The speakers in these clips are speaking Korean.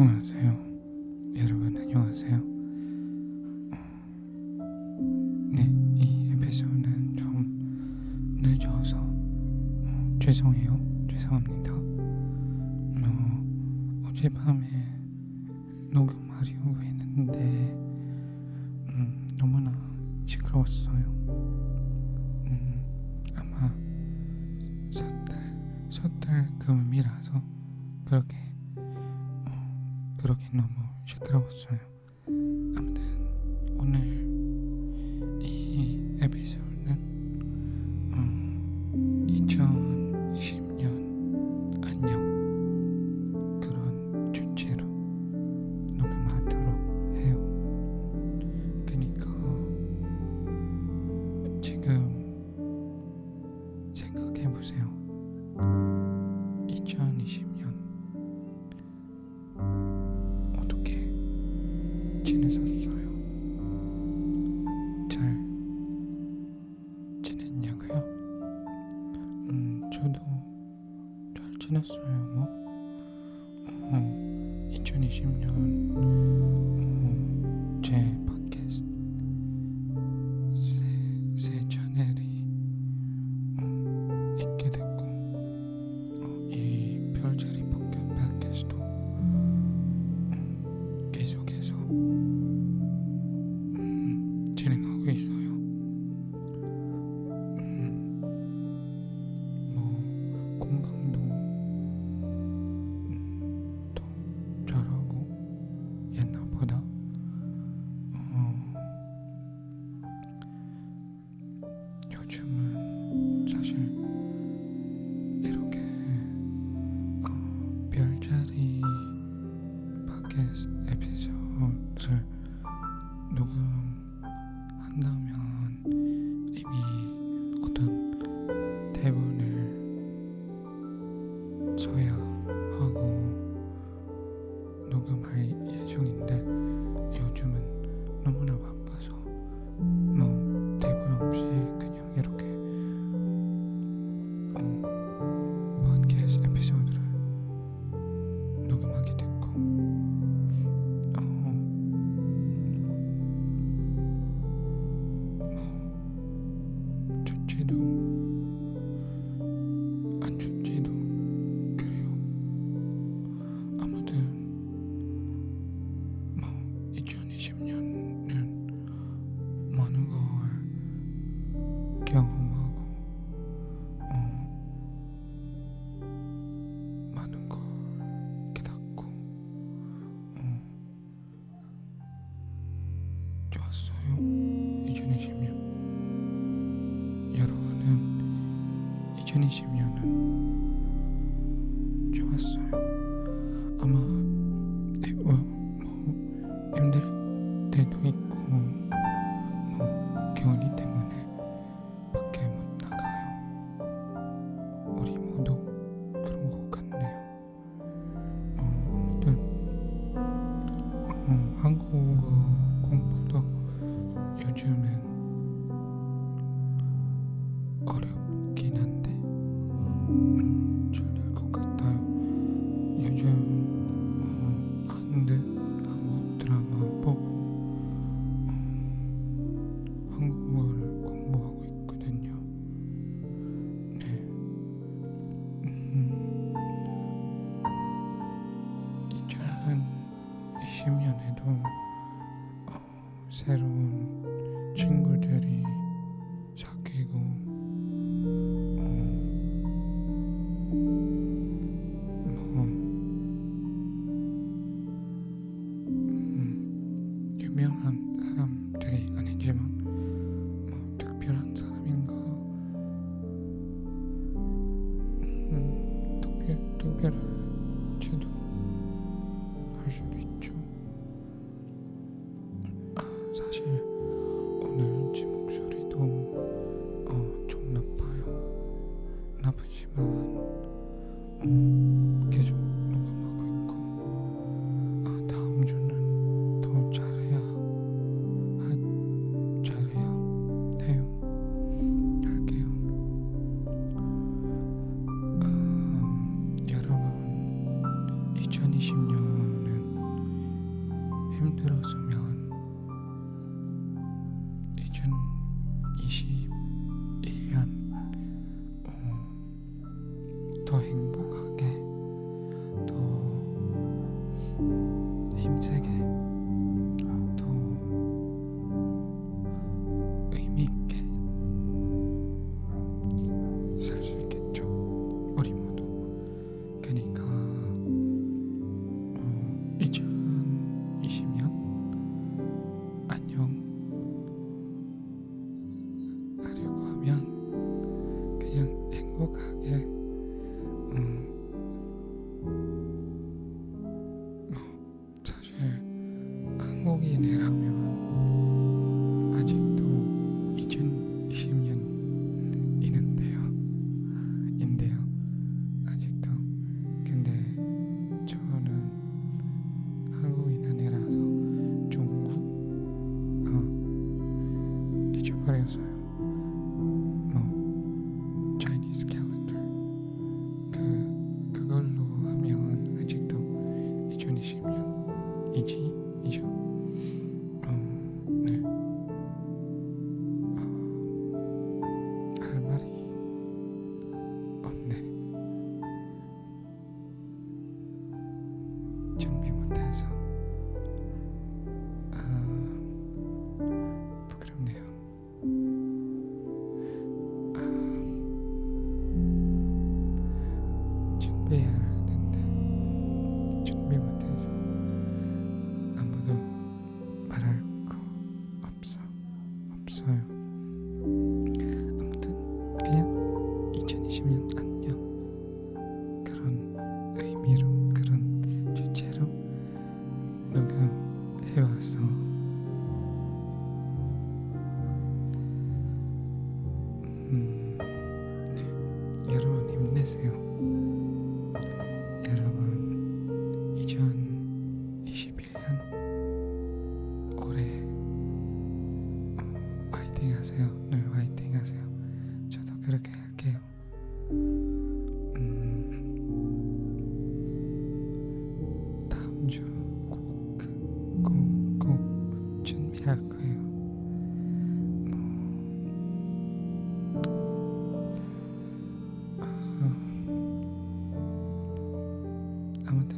안녕하세요. 여러분 안녕하세요. 어, 네, 이 에피소드는 좀 늦어서 어, 죄송해요. 죄송합니다. 어, 어젯밤에 녹음하려고 했는데 음, 너무나 시끄러웠어요. 그러기 너무 시끄러웠어요. 아무튼 오늘 이 에피소드 지났어요. 뭐 어, 2020년 Да, у меня 이렇게 왔어요. 2020년. 여러분은 2020년은 좋았어요. 아마 it. 10년에도 어, 새로운 친구들이 사귀고 어, 뭐 음, 음 유명한 사람들이 아니지만 2020년은 힘들었으면 2021년 어, 더 행복하게 더 힘세게 20년 안녕 그런 의미로 그런 주제로 녹음해봤어 음, 네. 여러분 힘내세요 주 꼭꼭 준비할 거예요. 뭐, 어, 아무튼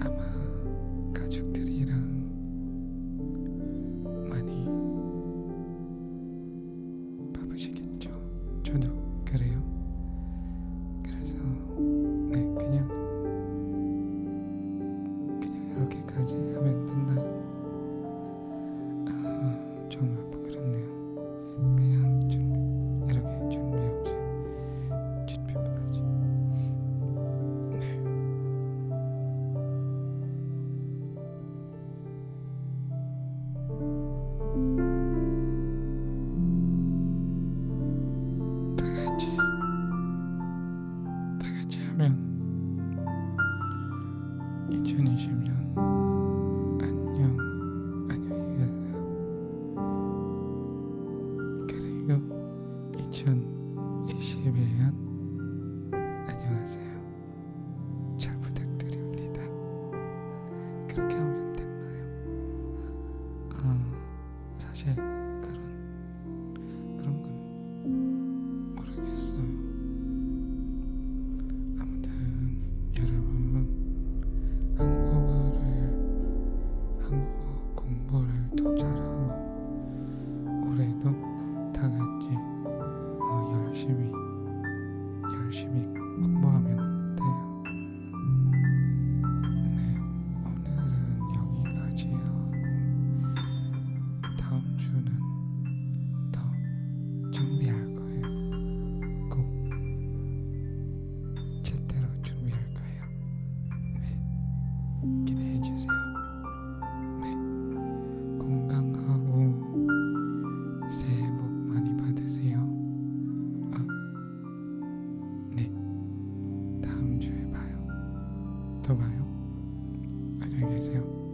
아마 가족들이랑 많이 바쁘시겠죠. 아멘. 2020년 또 봐요. 안녕히 계세요.